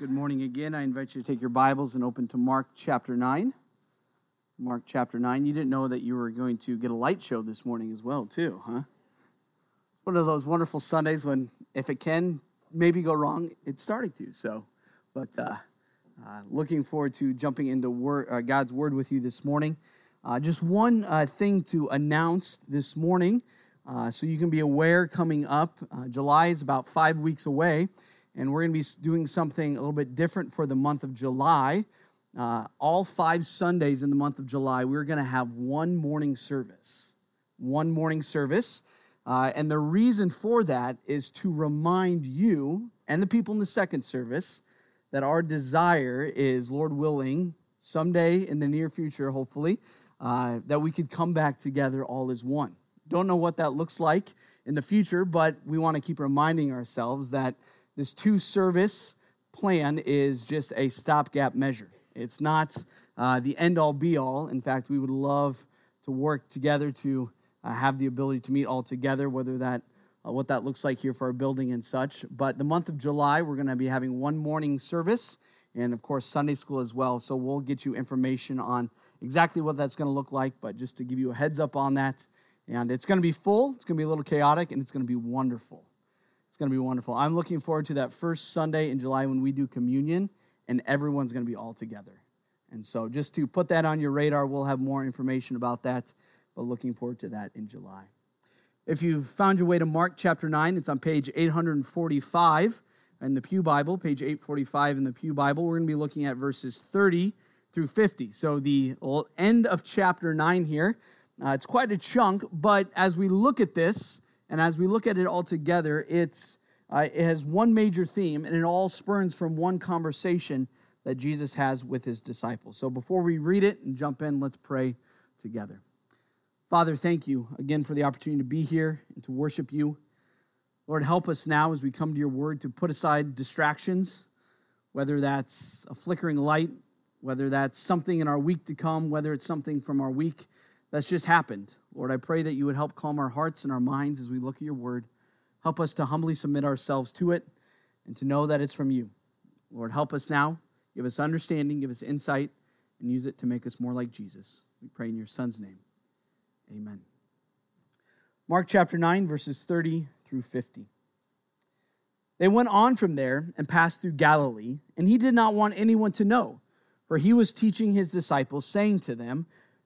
Good morning again. I invite you to take your Bibles and open to Mark chapter 9. Mark chapter 9. You didn't know that you were going to get a light show this morning as well, too, huh? One of those wonderful Sundays when, if it can maybe go wrong, it's starting to. So, but uh, uh, looking forward to jumping into word, uh, God's Word with you this morning. Uh, just one uh, thing to announce this morning uh, so you can be aware coming up. July is about five weeks away and we're going to be doing something a little bit different for the month of July. Uh, all five Sundays in the month of July, we're going to have one morning service. One morning service. Uh, and the reason for that is to remind you and the people in the second service that our desire is, Lord willing, someday in the near future, hopefully, uh, that we could come back together all as one. Don't know what that looks like in the future, but we want to keep reminding ourselves that this two service plan is just a stopgap measure. It's not uh, the end all be all. In fact, we would love to work together to uh, have the ability to meet all together, whether that uh, what that looks like here for our building and such. But the month of July, we're going to be having one morning service and, of course, Sunday school as well. So we'll get you information on exactly what that's going to look like, but just to give you a heads up on that. And it's going to be full, it's going to be a little chaotic, and it's going to be wonderful. It's going to be wonderful. I'm looking forward to that first Sunday in July when we do communion and everyone's going to be all together. And so, just to put that on your radar, we'll have more information about that, but looking forward to that in July. If you've found your way to Mark chapter 9, it's on page 845 in the Pew Bible, page 845 in the Pew Bible. We're going to be looking at verses 30 through 50. So, the end of chapter 9 here. Uh, it's quite a chunk, but as we look at this, and as we look at it all together, it's, uh, it has one major theme, and it all spurns from one conversation that Jesus has with his disciples. So before we read it and jump in, let's pray together. Father, thank you again for the opportunity to be here and to worship you. Lord, help us now as we come to your word to put aside distractions, whether that's a flickering light, whether that's something in our week to come, whether it's something from our week that's just happened. Lord, I pray that you would help calm our hearts and our minds as we look at your word. Help us to humbly submit ourselves to it and to know that it's from you. Lord, help us now. Give us understanding, give us insight, and use it to make us more like Jesus. We pray in your Son's name. Amen. Mark chapter 9, verses 30 through 50. They went on from there and passed through Galilee, and he did not want anyone to know, for he was teaching his disciples, saying to them,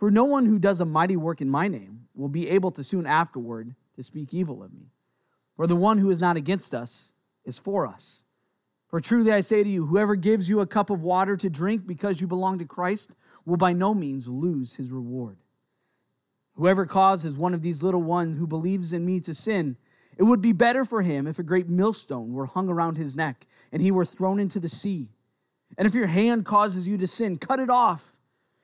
for no one who does a mighty work in my name will be able to soon afterward to speak evil of me. For the one who is not against us is for us. For truly I say to you, whoever gives you a cup of water to drink because you belong to Christ will by no means lose his reward. Whoever causes one of these little ones who believes in me to sin, it would be better for him if a great millstone were hung around his neck and he were thrown into the sea. And if your hand causes you to sin, cut it off.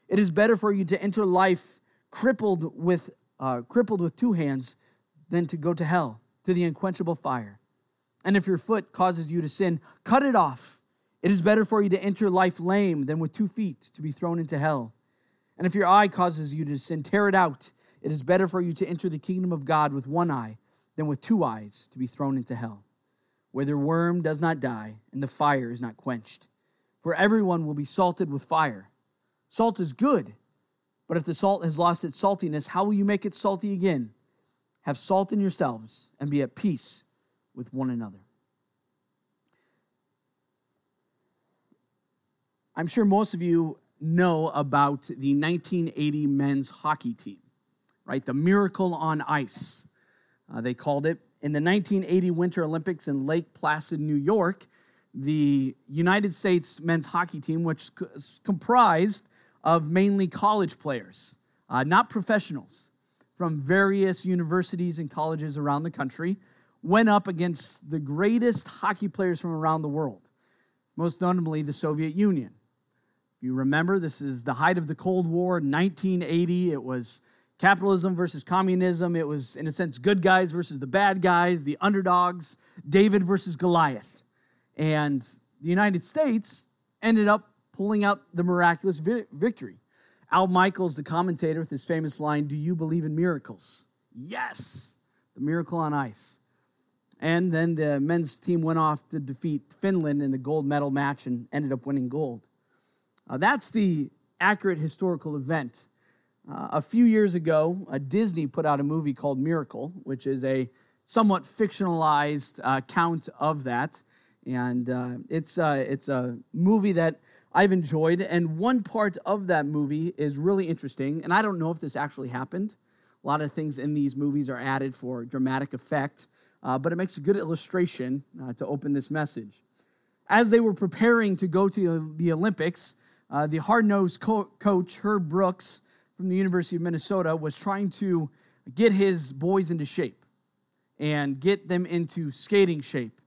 It is better for you to enter life crippled with, uh, crippled with two hands than to go to hell, to the unquenchable fire. And if your foot causes you to sin, cut it off. It is better for you to enter life lame than with two feet to be thrown into hell. And if your eye causes you to sin, tear it out. It is better for you to enter the kingdom of God with one eye than with two eyes to be thrown into hell, where the worm does not die and the fire is not quenched. For everyone will be salted with fire. Salt is good, but if the salt has lost its saltiness, how will you make it salty again? Have salt in yourselves and be at peace with one another. I'm sure most of you know about the 1980 men's hockey team, right? The Miracle on Ice, uh, they called it. In the 1980 Winter Olympics in Lake Placid, New York, the United States men's hockey team, which is comprised of mainly college players, uh, not professionals, from various universities and colleges around the country, went up against the greatest hockey players from around the world, most notably the Soviet Union. If you remember, this is the height of the Cold War, 1980. It was capitalism versus communism. It was, in a sense, good guys versus the bad guys, the underdogs, David versus Goliath. And the United States ended up pulling out the miraculous vi- victory. Al Michaels, the commentator, with his famous line, Do you believe in miracles? Yes, the miracle on ice. And then the men's team went off to defeat Finland in the gold medal match and ended up winning gold. Uh, that's the accurate historical event. Uh, a few years ago, uh, Disney put out a movie called Miracle, which is a somewhat fictionalized account of that. And uh, it's, uh, it's a movie that I've enjoyed. And one part of that movie is really interesting. And I don't know if this actually happened. A lot of things in these movies are added for dramatic effect, uh, but it makes a good illustration uh, to open this message. As they were preparing to go to the Olympics, uh, the hard nosed co- coach, Herb Brooks from the University of Minnesota, was trying to get his boys into shape and get them into skating shape.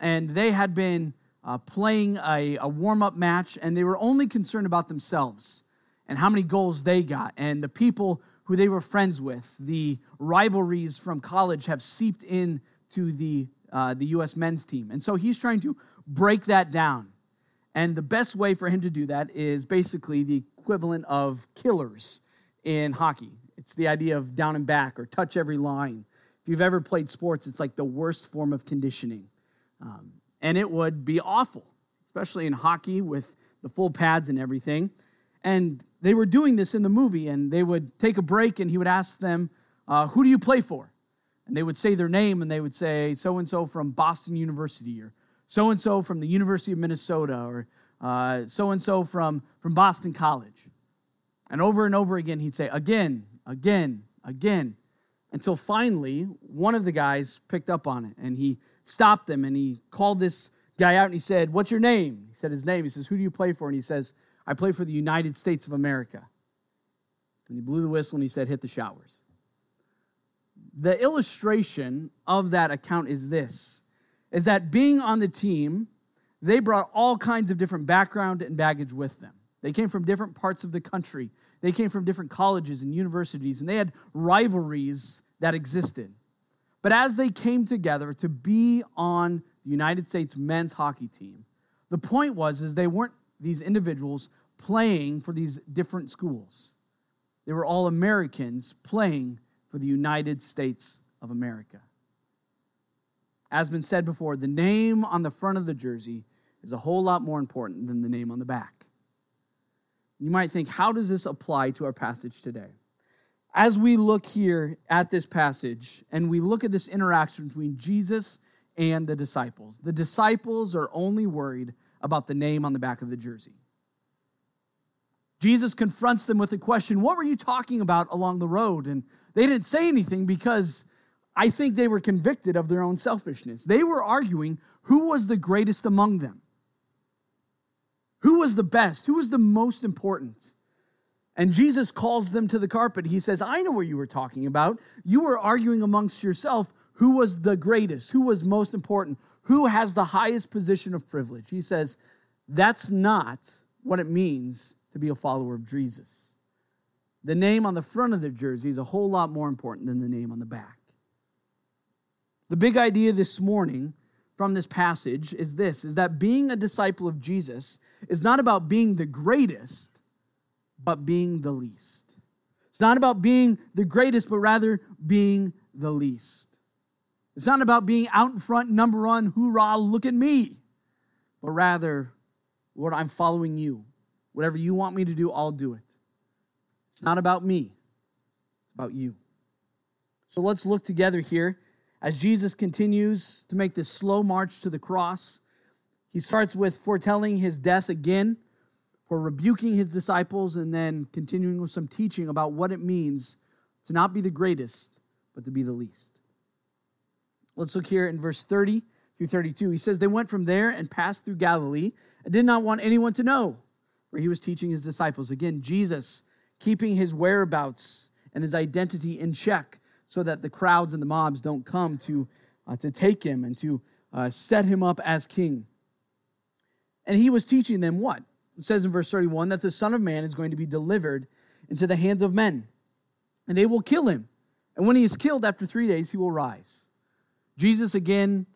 And they had been uh, playing a, a warm up match, and they were only concerned about themselves and how many goals they got. And the people who they were friends with, the rivalries from college have seeped in to the, uh, the U.S. men's team. And so he's trying to break that down. And the best way for him to do that is basically the equivalent of killers in hockey. It's the idea of down and back or touch every line. If you've ever played sports, it's like the worst form of conditioning. Um, and it would be awful, especially in hockey with the full pads and everything. And they were doing this in the movie, and they would take a break, and he would ask them, uh, Who do you play for? And they would say their name, and they would say, So and so from Boston University, or so and so from the University of Minnesota, or so and so from from Boston College. And over and over again, he'd say, Again, again, again, until finally one of the guys picked up on it, and he stopped them and he called this guy out and he said, What's your name? He said his name. He says, Who do you play for? And he says, I play for the United States of America. And he blew the whistle and he said, Hit the showers. The illustration of that account is this is that being on the team, they brought all kinds of different background and baggage with them. They came from different parts of the country. They came from different colleges and universities, and they had rivalries that existed. But as they came together to be on the United States men's hockey team, the point was is they weren't these individuals playing for these different schools. They were all Americans playing for the United States of America. As been said before, the name on the front of the jersey is a whole lot more important than the name on the back. You might think, how does this apply to our passage today? As we look here at this passage and we look at this interaction between Jesus and the disciples, the disciples are only worried about the name on the back of the jersey. Jesus confronts them with the question, What were you talking about along the road? And they didn't say anything because I think they were convicted of their own selfishness. They were arguing who was the greatest among them, who was the best, who was the most important. And Jesus calls them to the carpet. He says, I know what you were talking about. You were arguing amongst yourself who was the greatest, who was most important, who has the highest position of privilege. He says, That's not what it means to be a follower of Jesus. The name on the front of the jersey is a whole lot more important than the name on the back. The big idea this morning from this passage is this is that being a disciple of Jesus is not about being the greatest but being the least. It's not about being the greatest, but rather being the least. It's not about being out in front, number one, hoorah, look at me, but rather, Lord, I'm following you. Whatever you want me to do, I'll do it. It's not about me, it's about you. So let's look together here as Jesus continues to make this slow march to the cross. He starts with foretelling his death again for rebuking his disciples and then continuing with some teaching about what it means to not be the greatest, but to be the least. Let's look here in verse 30 through 32. He says, They went from there and passed through Galilee and did not want anyone to know, for he was teaching his disciples. Again, Jesus keeping his whereabouts and his identity in check so that the crowds and the mobs don't come to, uh, to take him and to uh, set him up as king. And he was teaching them what? It says in verse 31 that the Son of Man is going to be delivered into the hands of men, and they will kill him. And when he is killed after three days, he will rise. Jesus again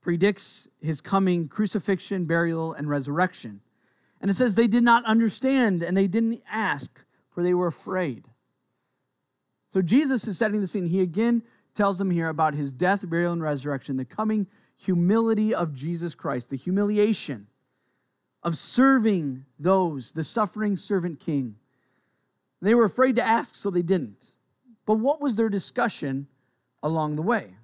predicts his coming crucifixion, burial, and resurrection. And it says they did not understand and they didn't ask, for they were afraid. So Jesus is setting the scene. He again tells them here about his death, burial, and resurrection, the coming humility of Jesus Christ, the humiliation of serving those, the suffering servant king. They were afraid to ask, so they didn't. But what was their discussion along the way?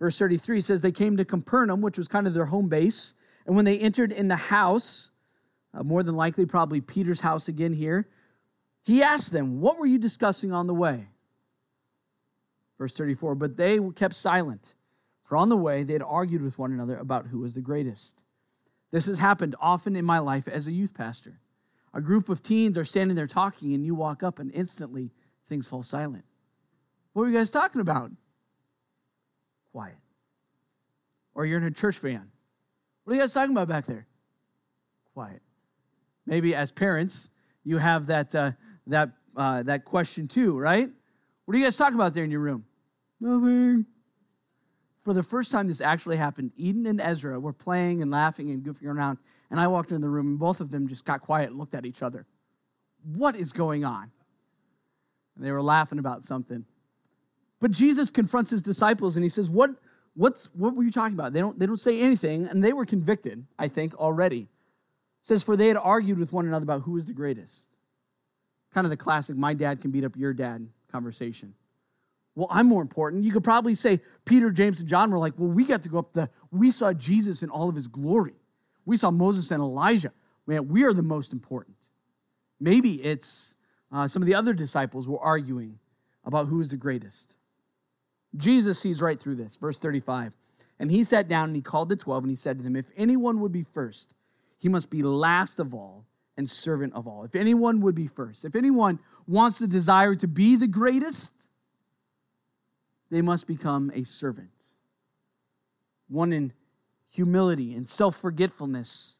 Verse 33 says they came to Capernaum, which was kind of their home base. And when they entered in the house, uh, more than likely, probably Peter's house again here, he asked them, What were you discussing on the way? Verse 34 But they kept silent, for on the way they had argued with one another about who was the greatest. This has happened often in my life as a youth pastor. A group of teens are standing there talking, and you walk up, and instantly things fall silent. What were you guys talking about? Quiet. Or you're in a church van. What are you guys talking about back there? Quiet. Maybe as parents, you have that, uh, that, uh, that question too, right? What are you guys talking about there in your room? Nothing for the first time this actually happened, Eden and Ezra were playing and laughing and goofing around, and I walked in the room, and both of them just got quiet and looked at each other. What is going on? And they were laughing about something. But Jesus confronts his disciples and he says, What, what's, what were you talking about? They don't, they don't say anything, and they were convicted, I think, already. It says, For they had argued with one another about who is the greatest. Kind of the classic, my dad can beat up your dad conversation. Well, I'm more important. You could probably say Peter, James, and John were like, well, we got to go up the, we saw Jesus in all of his glory. We saw Moses and Elijah. Man, we are the most important. Maybe it's uh, some of the other disciples were arguing about who is the greatest. Jesus sees right through this. Verse 35. And he sat down and he called the 12 and he said to them, If anyone would be first, he must be last of all and servant of all. If anyone would be first, if anyone wants the desire to be the greatest, they must become a servant. One in humility and self forgetfulness.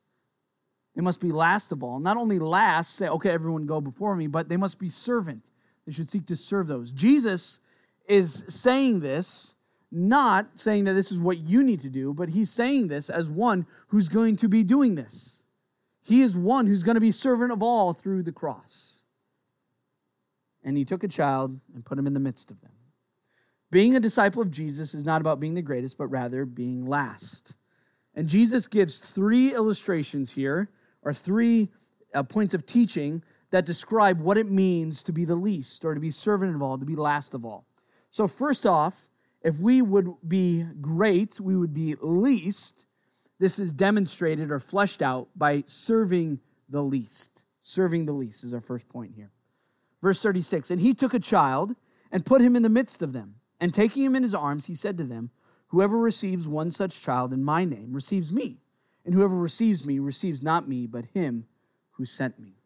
They must be last of all. Not only last, say, okay, everyone go before me, but they must be servant. They should seek to serve those. Jesus is saying this, not saying that this is what you need to do, but he's saying this as one who's going to be doing this. He is one who's going to be servant of all through the cross. And he took a child and put him in the midst of them. Being a disciple of Jesus is not about being the greatest, but rather being last. And Jesus gives three illustrations here, or three uh, points of teaching that describe what it means to be the least, or to be servant of all, to be last of all. So, first off, if we would be great, we would be least. This is demonstrated or fleshed out by serving the least. Serving the least is our first point here. Verse 36 And he took a child and put him in the midst of them and taking him in his arms, he said to them, Whoever receives one such child in my name receives me, and whoever receives me receives not me, but him who sent me.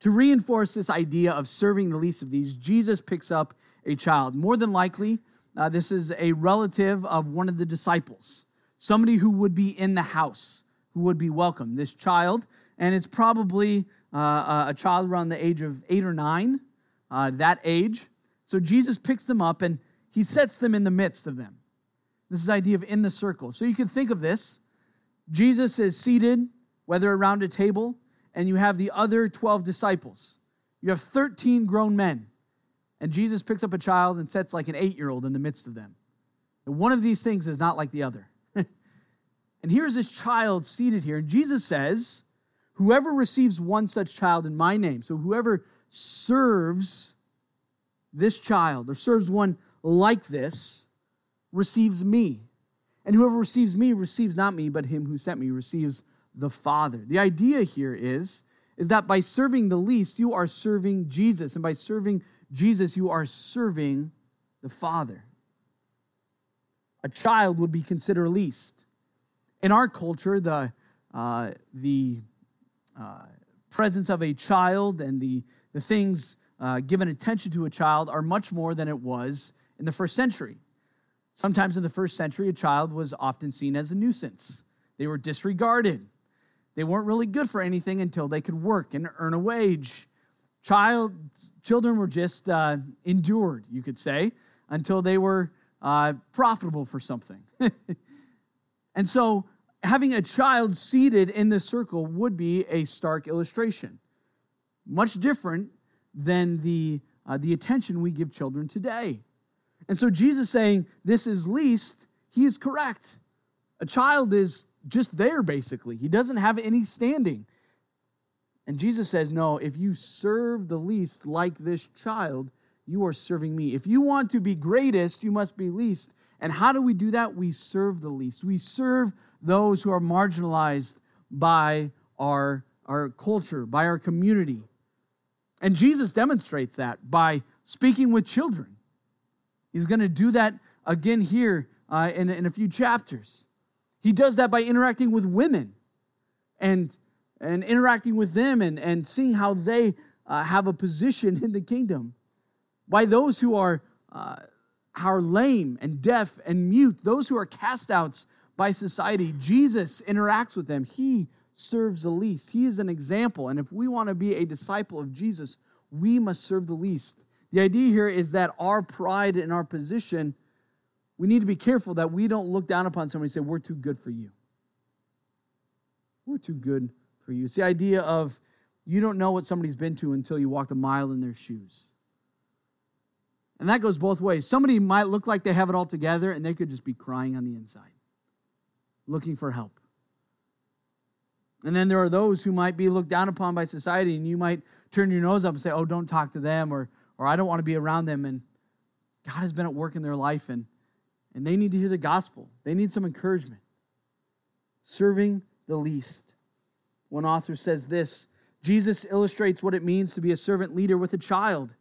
To reinforce this idea of serving the least of these, Jesus picks up a child. More than likely, uh, this is a relative of one of the disciples, somebody who would be in the house, who would be welcome. This child, and it's probably uh, a child around the age of eight or nine, uh, that age. So Jesus picks them up and he sets them in the midst of them. This is the idea of in the circle. So you can think of this. Jesus is seated, whether around a table, and you have the other 12 disciples. You have 13 grown men. And Jesus picks up a child and sets like an eight year old in the midst of them. And one of these things is not like the other. and here's this child seated here. And Jesus says, Whoever receives one such child in my name, so whoever serves this child or serves one like this receives me. And whoever receives me receives not me, but him who sent me receives the Father. The idea here is, is that by serving the least, you are serving Jesus. And by serving Jesus, you are serving the Father. A child would be considered least. In our culture, the, uh, the uh, presence of a child and the, the things uh, given attention to a child are much more than it was in the first century. Sometimes in the first century, a child was often seen as a nuisance. They were disregarded. They weren't really good for anything until they could work and earn a wage. Child, children were just uh, endured, you could say, until they were uh, profitable for something. and so, having a child seated in the circle would be a stark illustration. Much different than the, uh, the attention we give children today. And so, Jesus saying this is least, he is correct. A child is just there, basically. He doesn't have any standing. And Jesus says, No, if you serve the least like this child, you are serving me. If you want to be greatest, you must be least. And how do we do that? We serve the least. We serve those who are marginalized by our, our culture, by our community. And Jesus demonstrates that by speaking with children. He's going to do that again here uh, in, in a few chapters. He does that by interacting with women and, and interacting with them and, and seeing how they uh, have a position in the kingdom. By those who are, uh, are lame and deaf and mute, those who are cast outs by society, Jesus interacts with them. He serves the least. He is an example. And if we want to be a disciple of Jesus, we must serve the least. The idea here is that our pride and our position we need to be careful that we don't look down upon somebody and say, We're too good for you. We're too good for you. It's the idea of you don't know what somebody's been to until you walked a mile in their shoes. And that goes both ways. Somebody might look like they have it all together, and they could just be crying on the inside, looking for help. And then there are those who might be looked down upon by society, and you might turn your nose up and say, Oh, don't talk to them, or, or I don't want to be around them. And God has been at work in their life, and and they need to hear the gospel. They need some encouragement. Serving the least. One author says this Jesus illustrates what it means to be a servant leader with a child,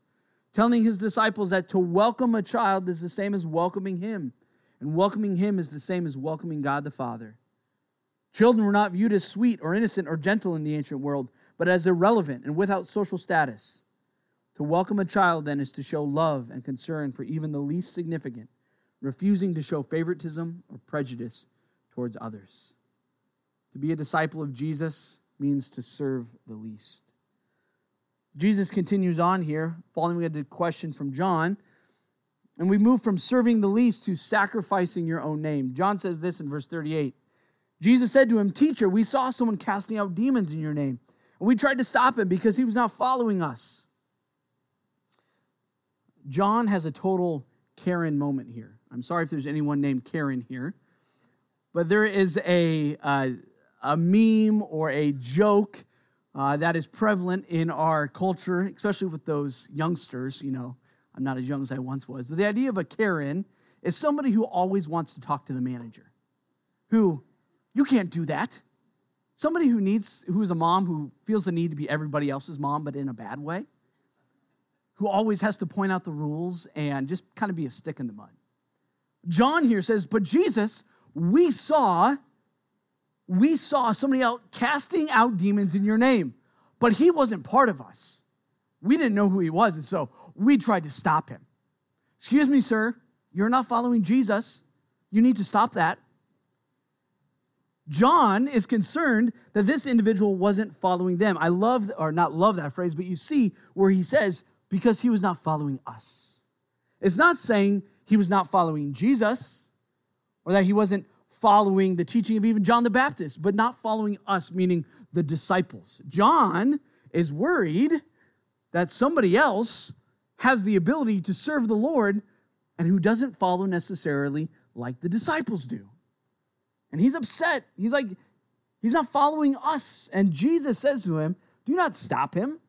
telling his disciples that to welcome a child is the same as welcoming him, and welcoming him is the same as welcoming God the Father. Children were not viewed as sweet or innocent or gentle in the ancient world, but as irrelevant and without social status. To welcome a child, then, is to show love and concern for even the least significant refusing to show favoritism or prejudice towards others. To be a disciple of Jesus means to serve the least. Jesus continues on here, following a question from John, and we move from serving the least to sacrificing your own name. John says this in verse 38 Jesus said to him, Teacher, we saw someone casting out demons in your name, and we tried to stop him because he was not following us. John has a total Karen moment here. I'm sorry if there's anyone named Karen here, but there is a, uh, a meme or a joke uh, that is prevalent in our culture, especially with those youngsters. You know, I'm not as young as I once was, but the idea of a Karen is somebody who always wants to talk to the manager, who, you can't do that. Somebody who needs, who is a mom who feels the need to be everybody else's mom, but in a bad way, who always has to point out the rules and just kind of be a stick in the mud. John here says, But Jesus, we saw, we saw somebody out casting out demons in your name, but he wasn't part of us. We didn't know who he was, and so we tried to stop him. Excuse me, sir, you're not following Jesus. You need to stop that. John is concerned that this individual wasn't following them. I love, or not love that phrase, but you see where he says, because he was not following us. It's not saying he was not following Jesus or that he wasn't following the teaching of even John the Baptist, but not following us, meaning the disciples. John is worried that somebody else has the ability to serve the Lord and who doesn't follow necessarily like the disciples do. And he's upset. He's like, he's not following us. And Jesus says to him, Do not stop him.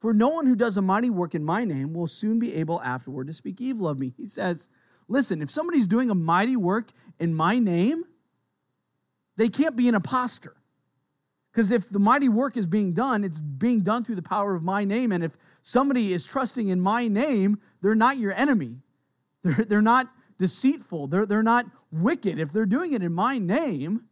For no one who does a mighty work in my name will soon be able afterward to speak evil of me. He says, Listen, if somebody's doing a mighty work in my name, they can't be an impostor. Because if the mighty work is being done, it's being done through the power of my name. And if somebody is trusting in my name, they're not your enemy. They're, they're not deceitful. They're, they're not wicked. If they're doing it in my name,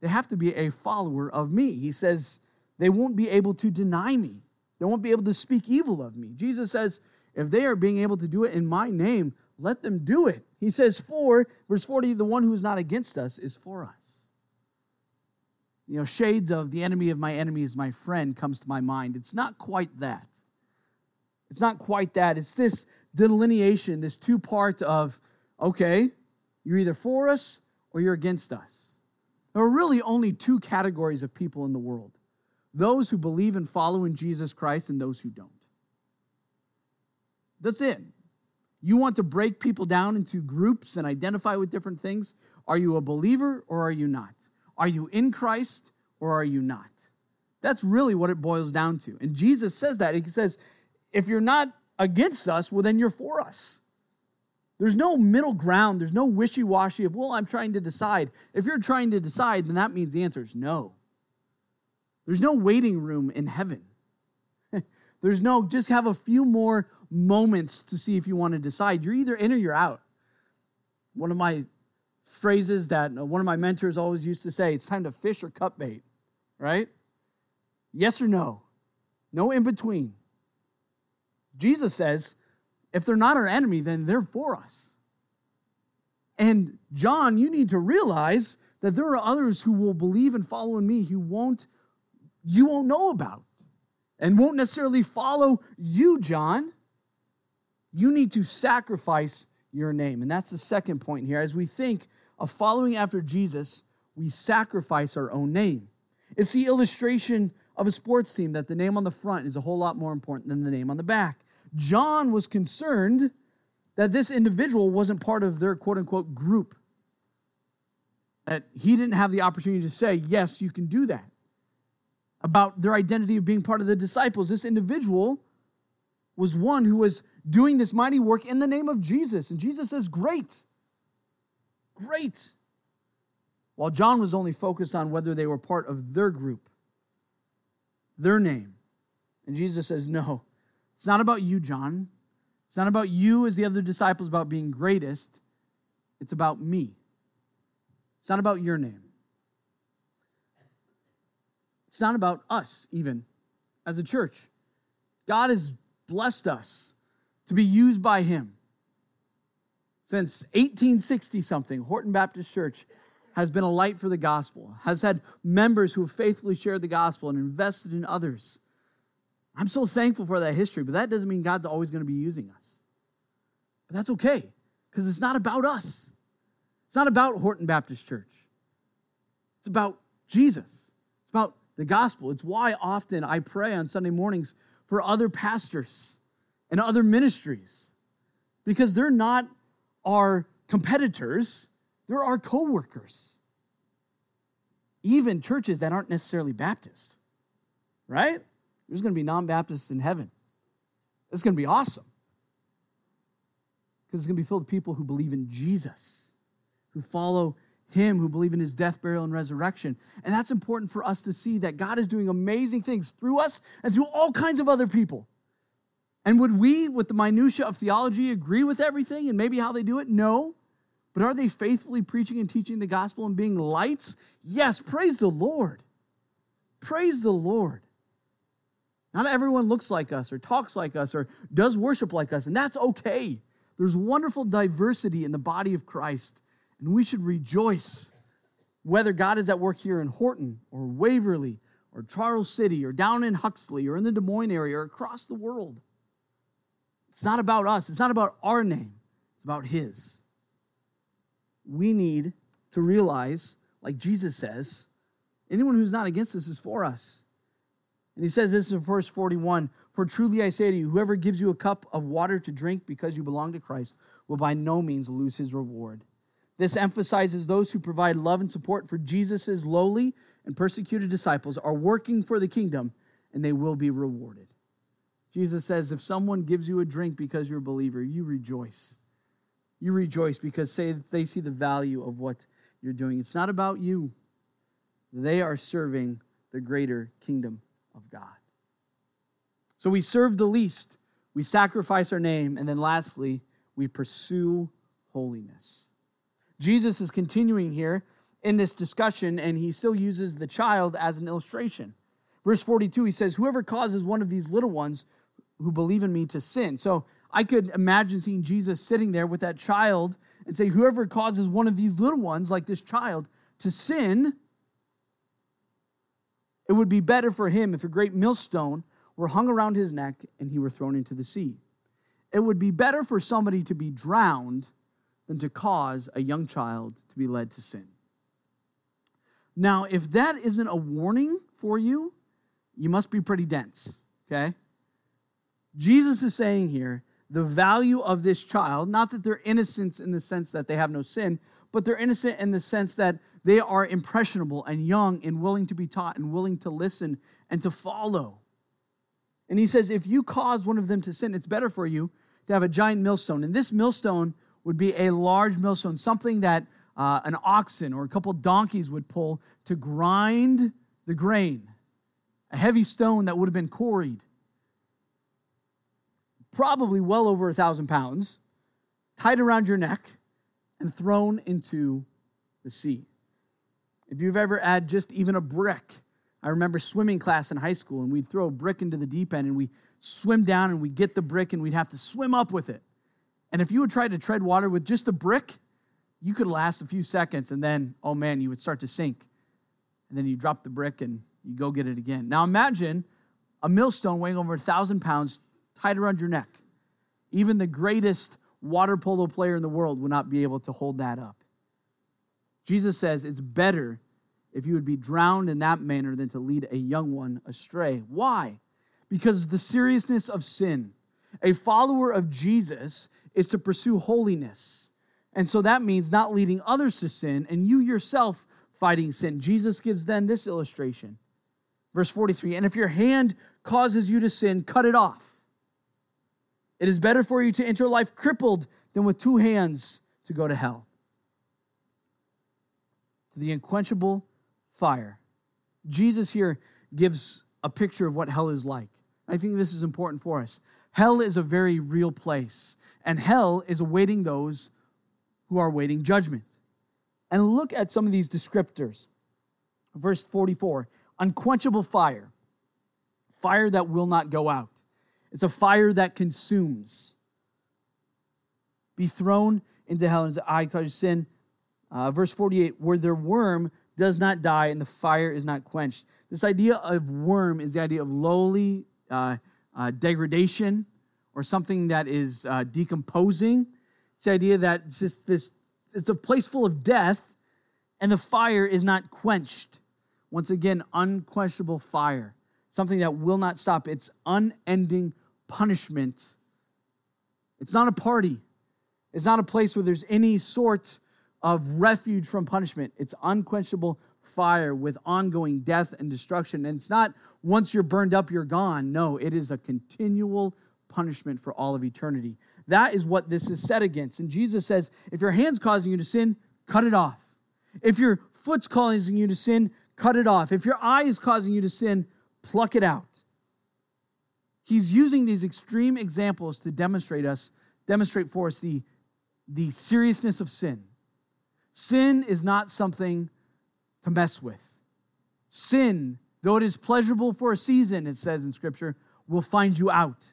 they have to be a follower of me. He says they won't be able to deny me, they won't be able to speak evil of me. Jesus says, if they are being able to do it in my name, let them do it. He says, for, verse 40, the one who is not against us is for us. You know, shades of the enemy of my enemy is my friend comes to my mind. It's not quite that. It's not quite that. It's this delineation, this two part of, okay, you're either for us or you're against us. There are really only two categories of people in the world those who believe and follow in Jesus Christ and those who don't. That's it. You want to break people down into groups and identify with different things? Are you a believer or are you not? Are you in Christ or are you not? That's really what it boils down to. And Jesus says that. He says, if you're not against us, well, then you're for us. There's no middle ground. There's no wishy washy of, well, I'm trying to decide. If you're trying to decide, then that means the answer is no. There's no waiting room in heaven. There's no, just have a few more moments to see if you want to decide. You're either in or you're out. One of my phrases that uh, one of my mentors always used to say it's time to fish or cut bait, right? Yes or no. No in between. Jesus says, if they're not our enemy, then they're for us. And John, you need to realize that there are others who will believe and follow in me who won't you won't know about and won't necessarily follow you, John. You need to sacrifice your name. And that's the second point here. As we think of following after Jesus, we sacrifice our own name. It's the illustration of a sports team that the name on the front is a whole lot more important than the name on the back. John was concerned that this individual wasn't part of their quote unquote group. That he didn't have the opportunity to say, Yes, you can do that. About their identity of being part of the disciples. This individual was one who was doing this mighty work in the name of Jesus. And Jesus says, Great, great. While John was only focused on whether they were part of their group, their name. And Jesus says, No, it's not about you, John. It's not about you as the other disciples about being greatest. It's about me. It's not about your name. It's not about us, even as a church. God has blessed us to be used by Him. Since 1860 something, Horton Baptist Church has been a light for the gospel, has had members who have faithfully shared the gospel and invested in others. I'm so thankful for that history, but that doesn't mean God's always going to be using us. But that's okay, because it's not about us. It's not about Horton Baptist Church. It's about Jesus. It's about the gospel. It's why often I pray on Sunday mornings for other pastors and other ministries, because they're not our competitors, they're our co workers. Even churches that aren't necessarily Baptist, right? There's going to be non Baptists in heaven. It's going to be awesome. Because it's going to be filled with people who believe in Jesus, who follow him, who believe in his death, burial, and resurrection. And that's important for us to see that God is doing amazing things through us and through all kinds of other people. And would we, with the minutiae of theology, agree with everything and maybe how they do it? No. But are they faithfully preaching and teaching the gospel and being lights? Yes. Praise the Lord. Praise the Lord. Not everyone looks like us or talks like us or does worship like us, and that's okay. There's wonderful diversity in the body of Christ, and we should rejoice whether God is at work here in Horton or Waverly or Charles City or down in Huxley or in the Des Moines area or across the world. It's not about us, it's not about our name, it's about His. We need to realize, like Jesus says, anyone who's not against us is for us. And he says this in verse 41 For truly I say to you, whoever gives you a cup of water to drink because you belong to Christ will by no means lose his reward. This emphasizes those who provide love and support for Jesus' lowly and persecuted disciples are working for the kingdom and they will be rewarded. Jesus says, if someone gives you a drink because you're a believer, you rejoice. You rejoice because say they see the value of what you're doing. It's not about you. They are serving the greater kingdom of God. So we serve the least, we sacrifice our name, and then lastly, we pursue holiness. Jesus is continuing here in this discussion, and he still uses the child as an illustration. Verse 42, he says, Whoever causes one of these little ones who believe in me to sin. So I could imagine seeing Jesus sitting there with that child and say, Whoever causes one of these little ones, like this child, to sin, it would be better for him if a great millstone were hung around his neck and he were thrown into the sea. It would be better for somebody to be drowned than to cause a young child to be led to sin. Now, if that isn't a warning for you, you must be pretty dense, okay? Jesus is saying here the value of this child, not that they're innocent in the sense that they have no sin, but they're innocent in the sense that they are impressionable and young and willing to be taught and willing to listen and to follow. And he says, if you cause one of them to sin, it's better for you to have a giant millstone. And this millstone would be a large millstone, something that uh, an oxen or a couple donkeys would pull to grind the grain, a heavy stone that would have been quarried, probably well over a thousand pounds, tied around your neck and thrown into the sea. If you've ever had just even a brick I remember swimming class in high school, and we'd throw a brick into the deep end, and we swim down, and we'd get the brick, and we'd have to swim up with it. And if you would try to tread water with just a brick, you could last a few seconds, and then, oh man, you would start to sink. And then you drop the brick, and you go get it again. Now imagine a millstone weighing over a thousand pounds tied around your neck. Even the greatest water polo player in the world would not be able to hold that up. Jesus says it's better if you would be drowned in that manner than to lead a young one astray. Why? Because the seriousness of sin. A follower of Jesus is to pursue holiness. And so that means not leading others to sin and you yourself fighting sin. Jesus gives then this illustration. Verse 43 And if your hand causes you to sin, cut it off. It is better for you to enter life crippled than with two hands to go to hell. The unquenchable fire. Jesus here gives a picture of what hell is like. I think this is important for us. Hell is a very real place, and hell is awaiting those who are awaiting judgment. And look at some of these descriptors. Verse 44 unquenchable fire, fire that will not go out. It's a fire that consumes. Be thrown into hell and I cause sin. Uh, verse 48 where their worm does not die and the fire is not quenched. This idea of worm is the idea of lowly uh, uh, degradation or something that is uh, decomposing. It's the idea that it's just this, it's a place full of death and the fire is not quenched. Once again, unquenchable fire, something that will not stop. It's unending punishment. It's not a party. It's not a place where there's any sort of refuge from punishment. It's unquenchable fire with ongoing death and destruction. And it's not once you're burned up, you're gone. No, it is a continual punishment for all of eternity. That is what this is set against. And Jesus says, if your hand's causing you to sin, cut it off. If your foot's causing you to sin, cut it off. If your eye is causing you to sin, pluck it out. He's using these extreme examples to demonstrate us, demonstrate for us the, the seriousness of sin. Sin is not something to mess with. Sin, though it is pleasurable for a season, it says in Scripture, will find you out.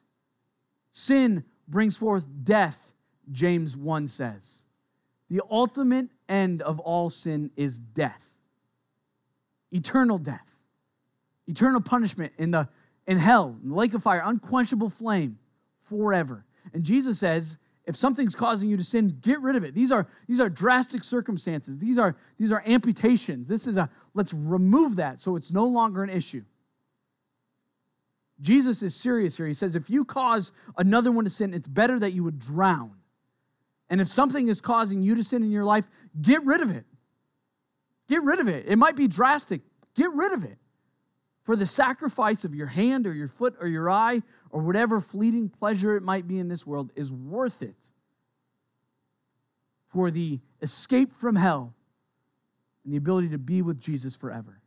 Sin brings forth death, James 1 says. The ultimate end of all sin is death, eternal death, eternal punishment in, the, in hell, in the lake of fire, unquenchable flame forever. And Jesus says, if something's causing you to sin, get rid of it. These are, these are drastic circumstances. These are, these are amputations. This is a, let's remove that so it's no longer an issue. Jesus is serious here. He says, if you cause another one to sin, it's better that you would drown. And if something is causing you to sin in your life, get rid of it. Get rid of it. It might be drastic. Get rid of it. For the sacrifice of your hand or your foot or your eye or whatever fleeting pleasure it might be in this world is worth it for the escape from hell and the ability to be with Jesus forever.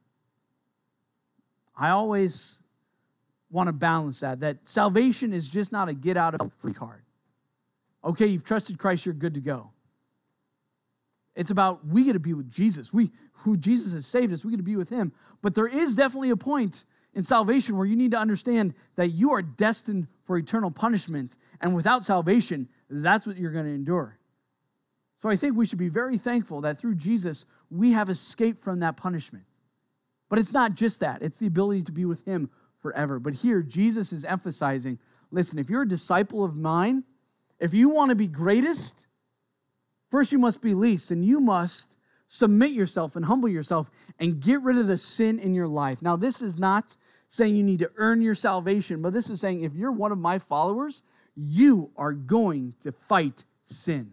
I always want to balance that, that salvation is just not a get out of free card. Okay, you've trusted Christ, you're good to go. It's about we get to be with Jesus. We who Jesus has saved us, we get to be with him. But there is definitely a point in salvation where you need to understand that you are destined for eternal punishment. And without salvation, that's what you're going to endure. So I think we should be very thankful that through Jesus, we have escaped from that punishment. But it's not just that, it's the ability to be with Him forever. But here, Jesus is emphasizing listen, if you're a disciple of mine, if you want to be greatest, first you must be least, and you must submit yourself and humble yourself and get rid of the sin in your life. Now, this is not saying you need to earn your salvation, but this is saying if you're one of my followers, you are going to fight sin.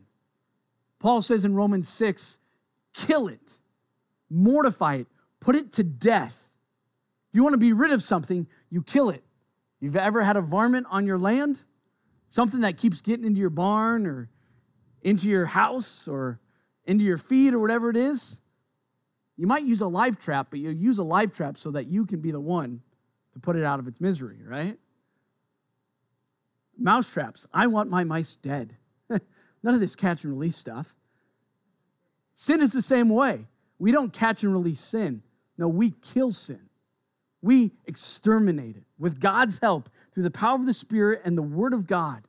Paul says in Romans 6 kill it, mortify it, put it to death. If you want to be rid of something, you kill it. You've ever had a varmint on your land? Something that keeps getting into your barn or into your house or into your feed or whatever it is? You might use a live trap, but you use a live trap so that you can be the one to put it out of its misery, right? Mouse traps. I want my mice dead. None of this catch and release stuff. Sin is the same way. We don't catch and release sin. No, we kill sin. We exterminate it with God's help through the power of the Spirit and the Word of God.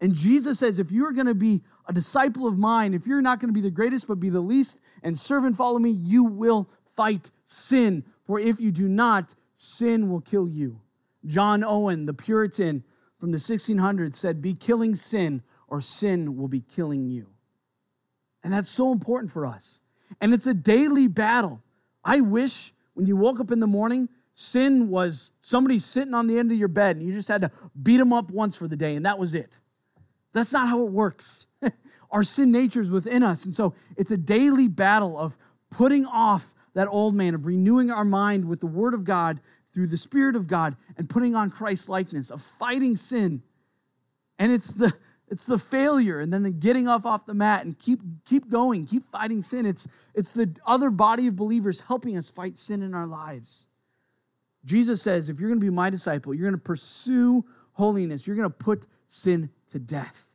And Jesus says, if you're going to be a disciple of mine, if you're not going to be the greatest but be the least and serve and follow me, you will fight sin. For if you do not, sin will kill you. John Owen, the Puritan from the 1600s, said, Be killing sin, or sin will be killing you. And that's so important for us. And it's a daily battle. I wish when you woke up in the morning, sin was somebody sitting on the end of your bed and you just had to beat them up once for the day, and that was it. That's not how it works. Our sin nature is within us. And so it's a daily battle of putting off that old man, of renewing our mind with the Word of God through the Spirit of God and putting on Christ's likeness, of fighting sin. And it's the it's the failure and then the getting off off the mat and keep keep going, keep fighting sin. It's it's the other body of believers helping us fight sin in our lives. Jesus says, if you're going to be my disciple, you're going to pursue holiness. You're going to put sin to death.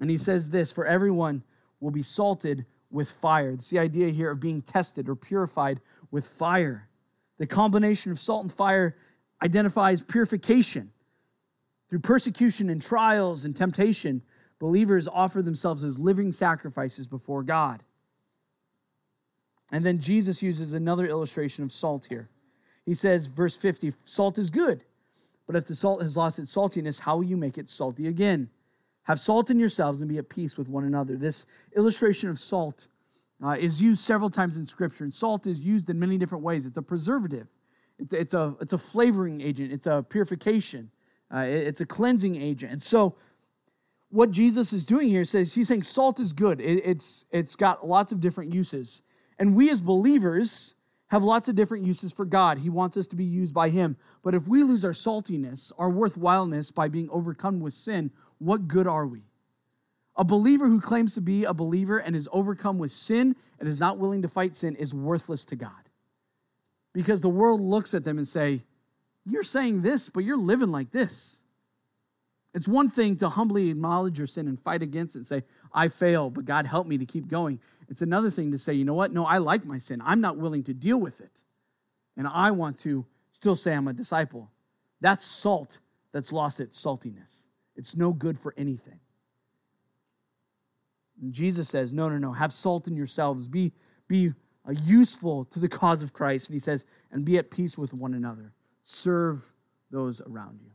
And he says this for everyone will be salted with fire. It's the idea here of being tested or purified with fire. The combination of salt and fire identifies purification. Through persecution and trials and temptation, believers offer themselves as living sacrifices before God. And then Jesus uses another illustration of salt here. He says, verse 50 salt is good, but if the salt has lost its saltiness, how will you make it salty again? Have salt in yourselves and be at peace with one another. This illustration of salt uh, is used several times in Scripture, and salt is used in many different ways. It's a preservative, it's, it's, a, it's a flavoring agent, it's a purification, uh, it's a cleansing agent. And so, what Jesus is doing here says he's saying salt is good. It, it's, it's got lots of different uses. And we as believers have lots of different uses for God. He wants us to be used by Him. But if we lose our saltiness, our worthwhileness by being overcome with sin, what good are we? A believer who claims to be a believer and is overcome with sin and is not willing to fight sin is worthless to God. Because the world looks at them and say, "You're saying this, but you're living like this." It's one thing to humbly acknowledge your sin and fight against it and say, "I fail, but God help me to keep going." It's another thing to say, "You know what? No, I like my sin. I'm not willing to deal with it." And I want to still say I'm a disciple. That's salt that's lost its saltiness. It's no good for anything. And Jesus says, No, no, no. Have salt in yourselves. Be, be uh, useful to the cause of Christ. And he says, And be at peace with one another. Serve those around you.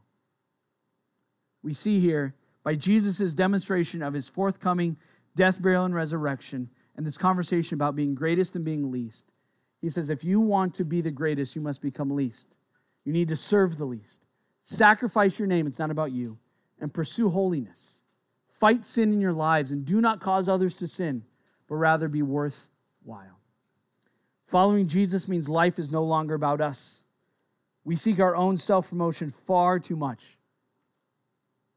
We see here by Jesus' demonstration of his forthcoming death, burial, and resurrection, and this conversation about being greatest and being least. He says, If you want to be the greatest, you must become least. You need to serve the least. Sacrifice your name. It's not about you and pursue holiness. Fight sin in your lives and do not cause others to sin, but rather be worthwhile. Following Jesus means life is no longer about us. We seek our own self promotion far too much.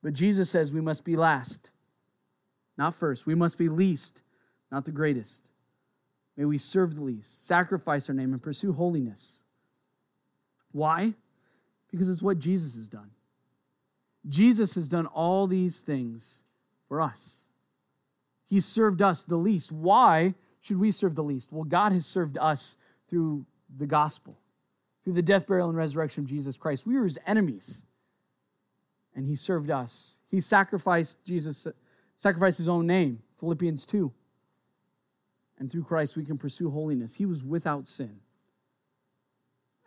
But Jesus says we must be last, not first. We must be least, not the greatest. May we serve the least, sacrifice our name, and pursue holiness. Why? Because it's what Jesus has done. Jesus has done all these things for us. He served us the least. Why should we serve the least? Well, God has served us through the gospel, through the death, burial, and resurrection of Jesus Christ. We were his enemies, and he served us. He sacrificed Jesus, sacrificed his own name, Philippians 2. And through Christ, we can pursue holiness. He was without sin.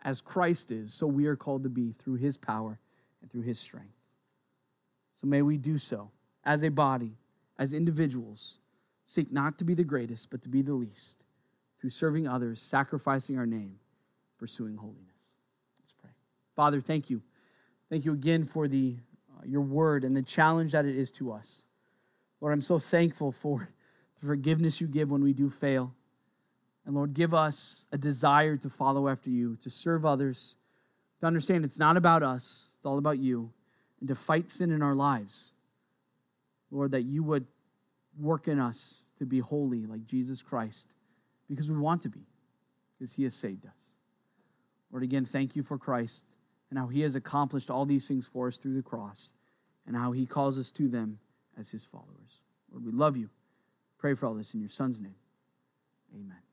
As Christ is, so we are called to be through his power and through his strength. So may we do so as a body, as individuals, seek not to be the greatest, but to be the least, through serving others, sacrificing our name, pursuing holiness. Let's pray. Father, thank you. Thank you again for the, uh, your word and the challenge that it is to us. Lord, I'm so thankful for the forgiveness you give when we do fail. And Lord, give us a desire to follow after you, to serve others, to understand it's not about us, it's all about you and to fight sin in our lives. Lord, that you would work in us to be holy like Jesus Christ because we want to be, because he has saved us. Lord, again, thank you for Christ and how he has accomplished all these things for us through the cross and how he calls us to them as his followers. Lord, we love you. Pray for all this in your son's name. Amen.